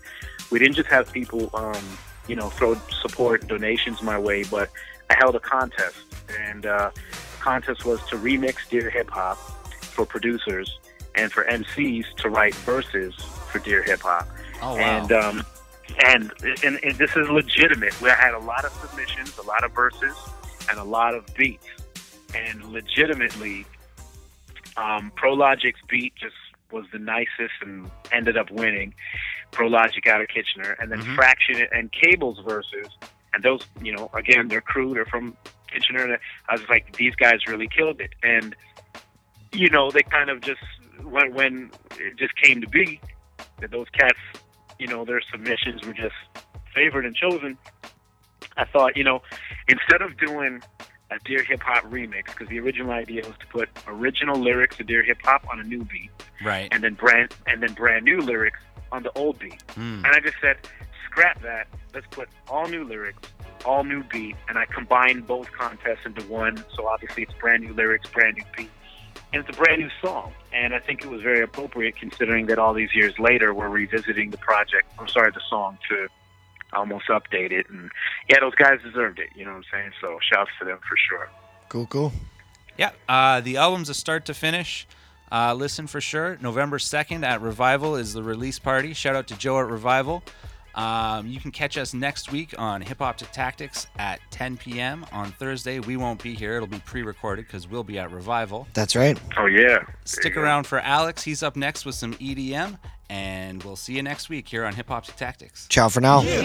D: we didn't just have people, um, you know, throw support donations my way, but I held a contest, and uh, the contest was to remix Dear Hip Hop for producers and for MCs to write verses for Dear Hip Hop.
E: Oh, wow.
D: And um, and, and and this is legitimate. We had a lot of submissions, a lot of verses, and a lot of beats. And legitimately, um, ProLogic's beat just was the nicest and ended up winning. Prologic out of Kitchener, and then mm-hmm. Fraction and Cable's versus, And those, you know, again, they're crew, they're from Kitchener. And I was like, these guys really killed it. And, you know, they kind of just, when, when it just came to be, that those cats, you know, their submissions were just favored and chosen. I thought, you know, instead of doing a Dear Hip Hop remix, because the original idea was to put original lyrics of Dear Hip Hop on a new beat,
E: Right.
D: and then brand and then brand new lyrics on the old beat.
E: Hmm.
D: And I just said, scrap that. Let's put all new lyrics, all new beat, and I combined both contests into one. So obviously it's brand new lyrics, brand new beat, and it's a brand new song. And I think it was very appropriate considering that all these years later we're revisiting the project. I'm sorry, the song to almost update it. And yeah, those guys deserved it. You know what I'm saying? So shouts to them for sure.
F: Cool, cool.
E: Yeah, uh, the album's a start to finish. Uh, listen for sure. November 2nd at Revival is the release party. Shout out to Joe at Revival. Um, you can catch us next week on Hip Hop Tic Tactics at 10 p.m. on Thursday. We won't be here, it'll be pre recorded because we'll be at Revival.
F: That's right.
D: Oh yeah.
E: Stick around for Alex. He's up next with some EDM, and we'll see you next week here on Hip Hop Tactics.
F: Ciao for now.
H: Do you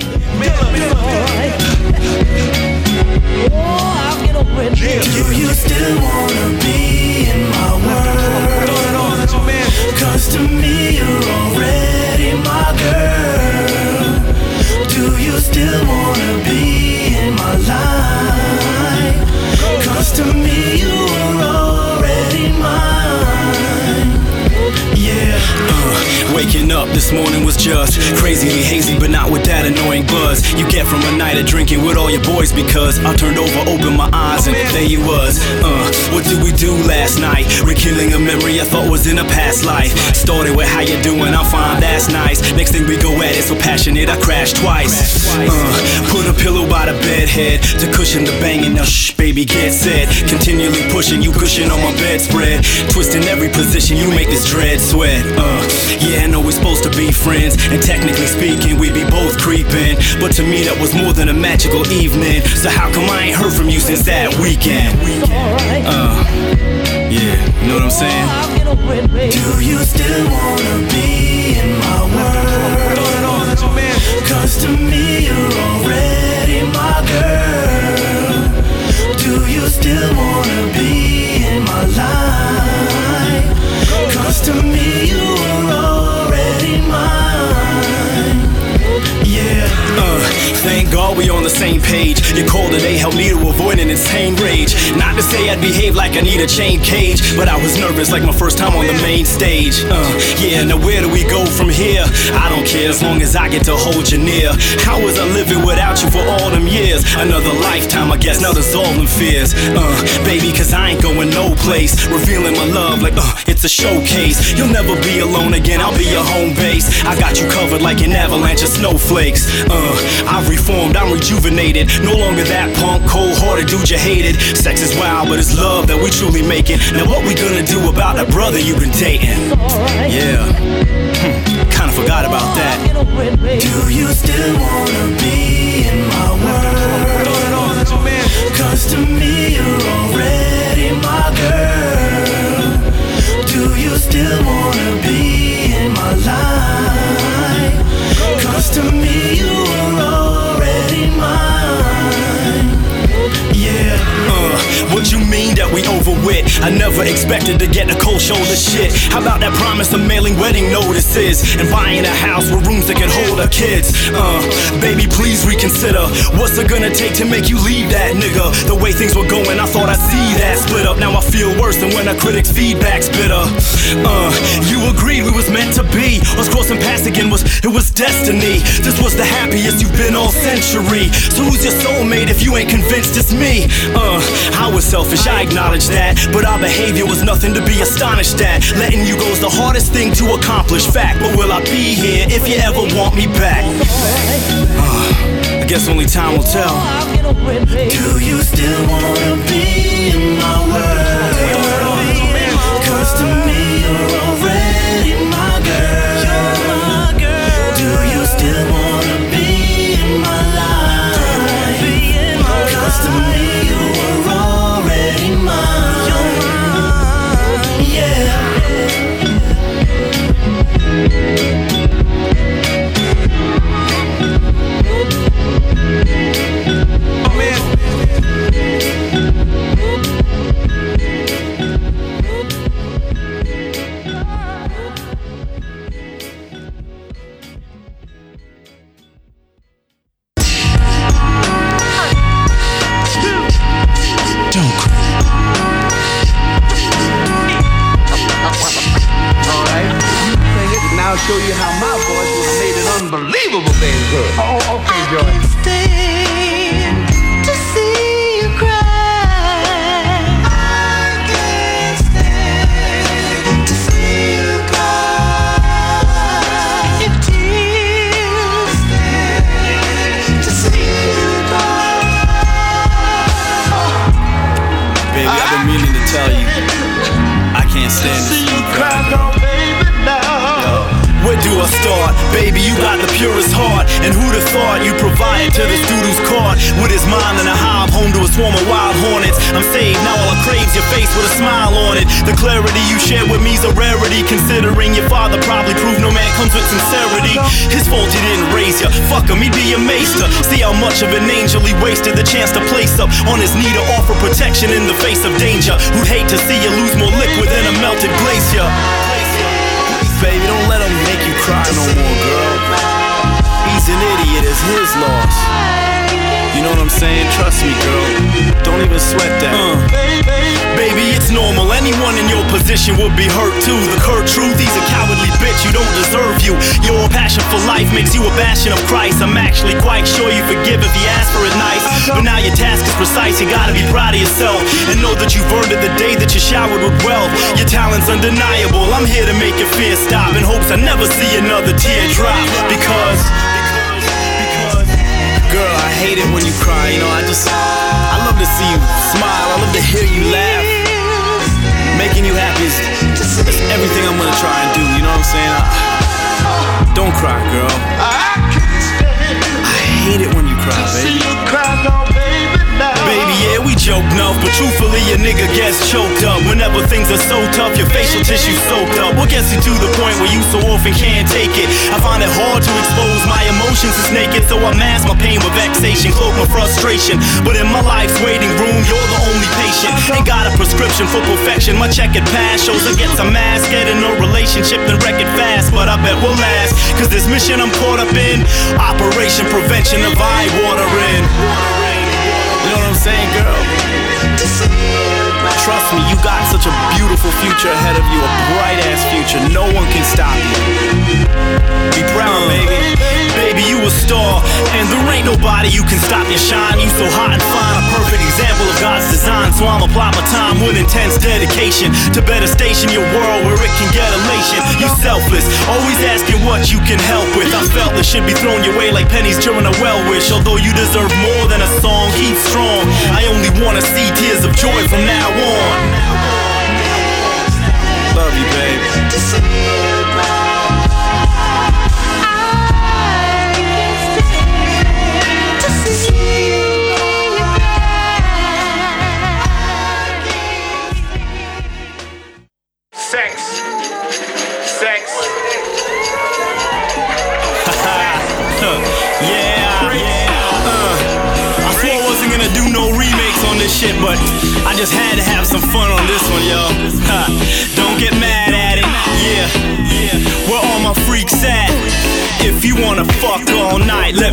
H: Yeah.
G: Uh, waking up this morning was just crazily hazy, but not with that annoying buzz you get from a night of drinking with all your boys. Because I turned over, opened my eyes, and there you was. Uh, what did we do last night? Rekilling a memory I thought was in a past life. Started with how you doing, I'm fine, that's nice. Next thing we go at it, so passionate, I crashed twice. Uh, put a pillow by the bed head to cushion the banging. Now shh, baby, get set. Continually pushing you, cushion on my bedspread. Twisting every position, you make this dread sweat. Uh, yeah, I know we're supposed to be friends, and technically speaking, we'd be both creeping. But to me, that was more than a magical evening. So how come I ain't heard from you since that weekend? Uh, yeah, you know what I'm saying?
H: Do you still wanna be in my world? Cause to me you're already my girl. Do you still wanna be in my life? Cause to me you are already mine. Yeah.
G: Uh, thank God we on the same page. Your call today helped me to avoid an insane rage. Not to say I'd behave like I need a chain cage, but I was nervous like my first time on the main stage. Uh, yeah, now where do we go from here? I don't care as long as I get to hold you near. How was I living without you for all them years? Another lifetime, I guess. Now there's all them fears. Uh, baby, cause I ain't going no place. Revealing my love like, uh, it's a showcase. You'll never be alone again, I'll be your home base. I got you covered like an avalanche of snowflakes. Uh, I've reformed, I'm rejuvenated. No longer that punk, cold hearted dude you hated. Sex is wild, but it's love that we truly make it. Now, what we gonna do about that brother you've been dating? Yeah, hmm, kinda forgot about that.
H: Do you still wanna be in my world? Cause to me you're already my girl. Do you still wanna be in my life? Cause to me you are already mine. Yeah.
G: Uh, what you mean that we overwit? I never expected to get a cold shoulder shit. How about that promise of mailing wedding notices and buying a house with rooms that can hold our kids? Uh, baby, please reconsider. What's it gonna take to make you leave that nigga? The way things were going, I thought I'd see that split up. Now I feel worse than when a critic's feedback's bitter. Uh, you agreed we was meant to be. Us crossing paths again was it was destiny. This was the happiest you've been all century. So who's your soulmate if you ain't convinced it's Uh, I was selfish, I acknowledge that. But our behavior was nothing to be astonished at. Letting you go go's the hardest thing to accomplish. Fact, but will I be here if you ever want me back? Uh, I guess only time will tell.
H: Do you still wanna be in my world?
G: I've been meaning to tell you. I can't stand to do I start? Baby, you got the purest heart. And who'd have thought you provided to this dude who's caught with his mind in a hive, home to a swarm of wild hornets. I'm saved, now all I crave's your face with a smile on it. The clarity you share with me's a rarity, considering your father probably proved no man comes with sincerity. His fault he didn't raise ya. Fuck him, he'd be amazed to see how much of an angel he wasted the chance to place up on his knee to offer protection in the face of danger. Who'd hate to see you lose more liquid than a melted glacier. Baby, don't let him make you cry no more, girl. He's an idiot, it's his loss. You know what I'm saying? Trust me, girl. Don't even sweat that. Uh. Baby, it's normal. Anyone in your position would be hurt too. The curt truth, he's a cowardly bitch. You don't deserve you. Your passion for life makes you a bastion of Christ. I'm actually quite sure you forgive if he asks for it nice. But now your task is precise. You gotta be proud of yourself and know that you've earned it the day that you showered with wealth. Your talent's undeniable. I'm here to make your fear stop in hopes I never see another tear drop because. Girl, I hate it when you cry, you know, I just I love to see you smile, I love to hear you laugh. Making you happy is is everything I'm gonna try and do, you know what I'm saying? I, don't cry, girl. I hate it when you cry, baby. Baby, yeah, we joke enough, but truthfully, a nigga gets choked up. Whenever things are so tough, your facial tissue soaked up. What gets you to the point where you so often can't take it? I find it hard to expose my emotions is naked, so I mask my pain with vexation, cloak my frustration. But in my life's waiting room, you're the only patient. Ain't got a prescription for perfection. My checkered past shows I get some ass, get in a relationship, then wreck it fast. But I bet we'll last, cause this mission I'm caught up in Operation Prevention of Eye Watering. You know what I'm saying, girl? Trust me, you got such a beautiful future ahead of you, a bright ass future. No one can stop you. Be proud, baby. Baby, you a star, and there ain't nobody you can stop your shine. You so hot and fine, a perfect example of God's design. So I'ma apply my time with intense dedication to better station your world where it can get elation. You selfless, always asking what you can help with. I felt this should be thrown your way like pennies during a well wish. Although you deserve more than a song, keep strong. I only wanna see tears of joy from now on. Love you, babe.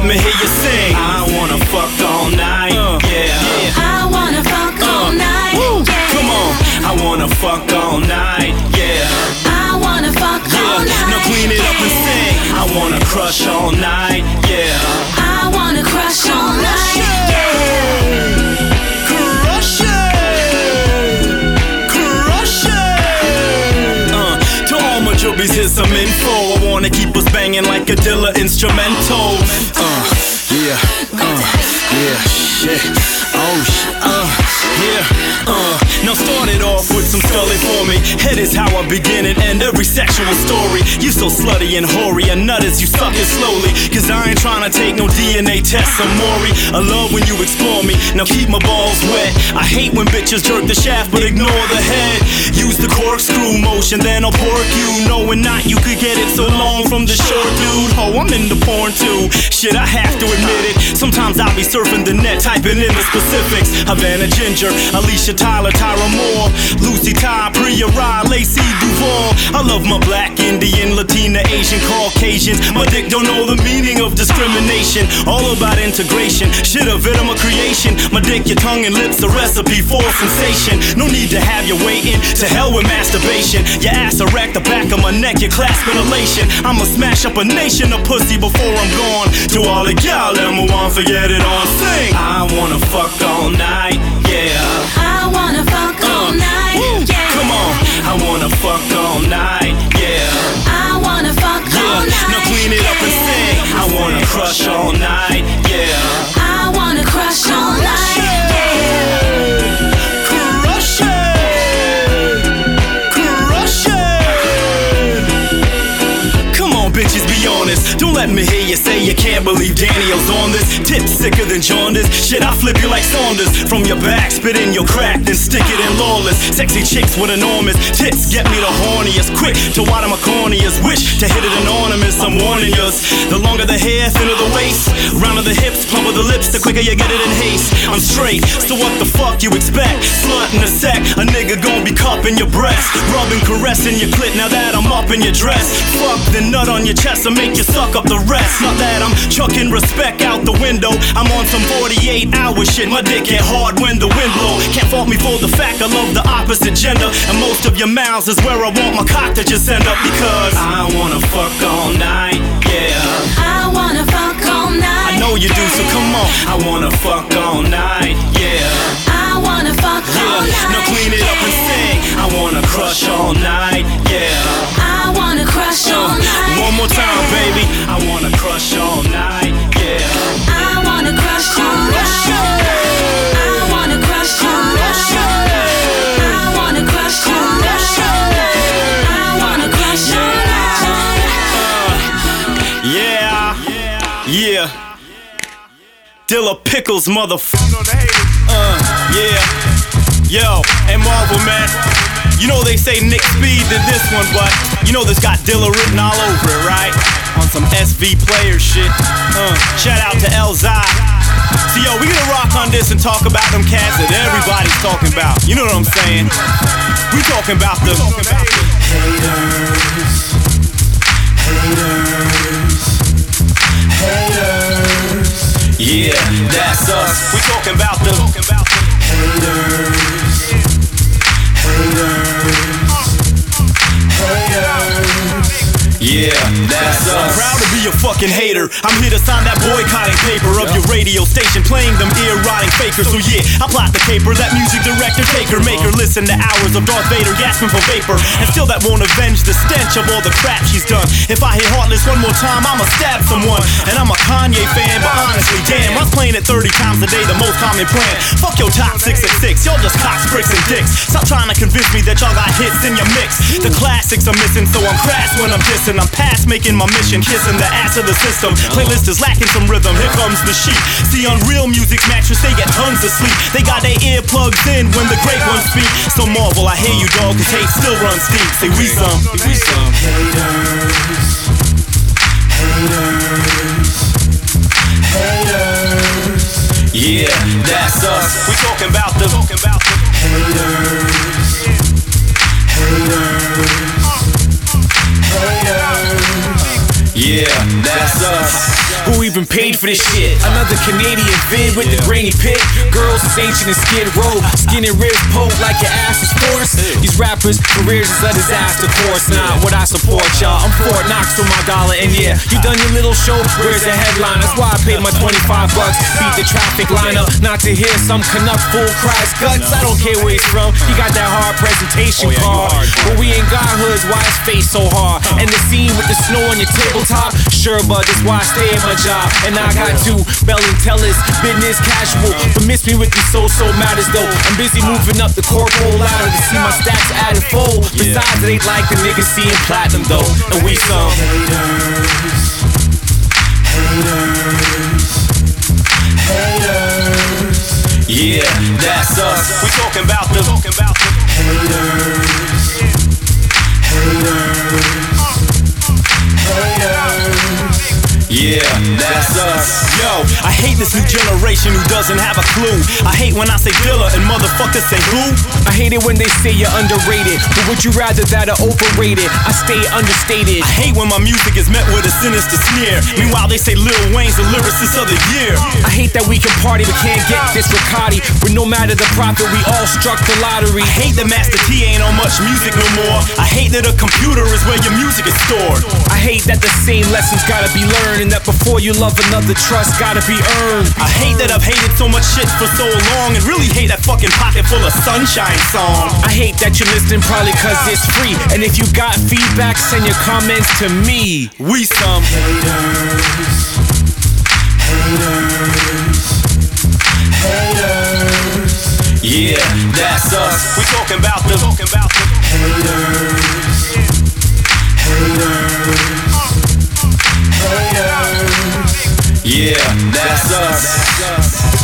G: Let me hear you sing. I wanna fuck all night. Yeah.
H: I wanna fuck all night.
G: Woo,
H: yeah.
G: Come on. I wanna fuck all night. Yeah.
H: I wanna fuck all
G: Yeah.
H: night.
G: Now clean it up and sing. I wanna crush all night. Yeah.
H: I wanna crush all night. Yeah.
G: Crush it! Crush it! Uh, to all my jubbies, here's some info. Wanna keep us banging like a Dilla instrumental. Uh, yeah, uh, yeah, shit. Oh, uh, yeah, uh. Now start it off with some scully for me. Head is how I begin and end every sexual story. You so slutty and hoary, a nut as you suck it slowly. Cause I ain't trying to take no DNA test or Maury. I love when you explore me. Now keep my balls wet. I hate when bitches jerk the shaft but ignore the head. Use the corkscrew motion, then I'll pork you. Knowing not you could get it so long from the short dude. Oh, I'm into porn too. Shit, I have to admit it. Sometimes I'll be surfing the net, typing in the specifics. Havana Ginger, Alicia Tyler, Tyra Moore, Ty, ride, Priya ride, Lacey. I love my black, Indian, Latina, Asian, Caucasians. My dick don't know the meaning of discrimination. All about integration. Shit, a bit of my creation. My dick, your tongue and lips, a recipe for sensation. No need to have you waiting. To hell with masturbation. Your ass erect, the back of my neck, you're clasping elation. I'ma smash up a nation of pussy before I'm gone. To all the gal, let me want forget it on. Sing. I wanna fuck all night, yeah.
I: All night, yeah.
G: I wanna fuck all night. now clean it up and sing. I wanna crush all night, yeah. Let me hear you say you can't believe Dan-e-o's on this. Tip sicker than jaundice. Shit, I flip you like Saunders. From your back, spit in your crack, then stick it in lawless. Sexy chicks with enormous tits get me the horniest. Quick to water my corneas. Wish to hit it anonymous. I'm warning yous. The longer the hair, thinner the waist. Rounder the hips, plumper the lips. The quicker you get it in haste. I'm straight, so what the fuck you expect? Slut in a sack, a nigga gon' be cupping your breast. Rubbing, caressing your clit. Now that I'm up in your dress. Fuck the nut on your chest and make you suck up the rest. Not that I'm chucking respect out the window. I'm on some 48 hour shit. My dick get hard when the wind blow. Can't fault me for the fact I love the opposite gender. And most of your mouths is where I want my cock to just end up because I wanna fuck all night, yeah.
I: I wanna fuck all night.
G: I know you do, so come on. I wanna fuck all night, yeah.
I: I wanna fuck all
G: Yeah,
I: night.
G: now clean it up and sing. I wanna crush all night, yeah. More time, baby. I wanna crush all night, yeah.
I: I wanna crush all night. I wanna crush all night. I wanna crush all night. I wanna crush all night.
G: Yeah, yeah. Dilla Pickles, motherfucker. Uh, yeah. Yo, and Marvel, man. You know they say Nick Speed did this one, but you know this got Dilla written all over it, right? On some SV player shit. Uh, shout out to Elzhi. So yo, we gonna rock on this and talk about them cats that everybody's talking about. You know what I'm saying? We talking about the haters, haters, haters. Yeah, that's us. We talking about the haters, haters, that's us. I'm proud to be a fucking hater. I'm here to sign that boycotting paper of your radio station, playing them ear-rotting fakers. So yeah, I plot the caper. That music director, taker, maker. Listen to hours of Darth Vader gasping for vapor, and still that won't avenge the stench of all the crap she's done. If I hit Heartless one more time, I'ma stab someone. And I'm a Kanye fan, but honestly, damn, I was playing it 30 times a day, the most common plan. Fuck your top six at six, y'all just cocks, bricks, and dicks. Stop trying to convince me that y'all got hits in your mix. The classics are missing, so I'm crass when I'm dissing. I'm past making my mission, kissing the ass of the system. Playlist is lacking some rhythm. Here comes the sheep. See, on real music's mattress, they get tons of sleep. They got their ear earplugs in when the great ones speak. So Marvel, I hear you, dog, cause hate still runs deep. Say we some, we some haters, haters, haters. Yeah, that's us. We talking about the haters, haters. Yeah, that's us.
J: Who even paid for this shit? Another Canadian vid with the grainy pic. Girls is ancient and skid row. Skin and ribs poked like your ass is forced. These rappers' careers is a disaster course. Not what I support, y'all. I'm Fort Knox for my dollar. And yeah, you done your little show. Where's the headline? That's why I paid my 25 bucks. Beat the traffic lineup. Not to hear some Canuck fool cries guts. I don't care where he's from. He got that hard presentation oh, card. But we ain't got hoods. Why his face so hard? And the scene with the snow on your tabletop. Sure, but that's why I stay at my job. And I got two belly tellers, business casual. But miss me with these so-so matters though. I'm busy moving up the corporal ladder to see my stats added full. Besides, it ain't like the niggas seeing platinum though. And we some
G: haters, haters. Yeah, that's us. We talking about the haters, haters, haters. Yeah, that's us. Yo, I hate this new generation who doesn't have a clue. I hate when I say Dilla and motherfuckers say who.
J: I hate it when they say you're underrated, but would you rather that or overrated? I stay understated.
G: I hate when my music is met with a sinister sneer. Meanwhile, they say Lil Wayne's the lyricist of the year.
J: I hate that we can party but can't get this Ricotti. But no matter the profit, we all struck the lottery.
G: I hate that Master T ain't on much music no more. I hate that a computer is where your music is stored.
J: I hate that the same lessons gotta be learned, and that before you love another, trust gotta be earned.
G: I hate that I've hated so much shit for so long, and really hate that fucking pocket full of sunshine song.
J: I hate that you're listening probably cause it's free. And if you got feedback, send your comments to me.
G: We some
H: haters, haters, haters.
G: Yeah, that's us. We talking about the talking about the
H: haters, haters, haters.
G: Yeah, that's us.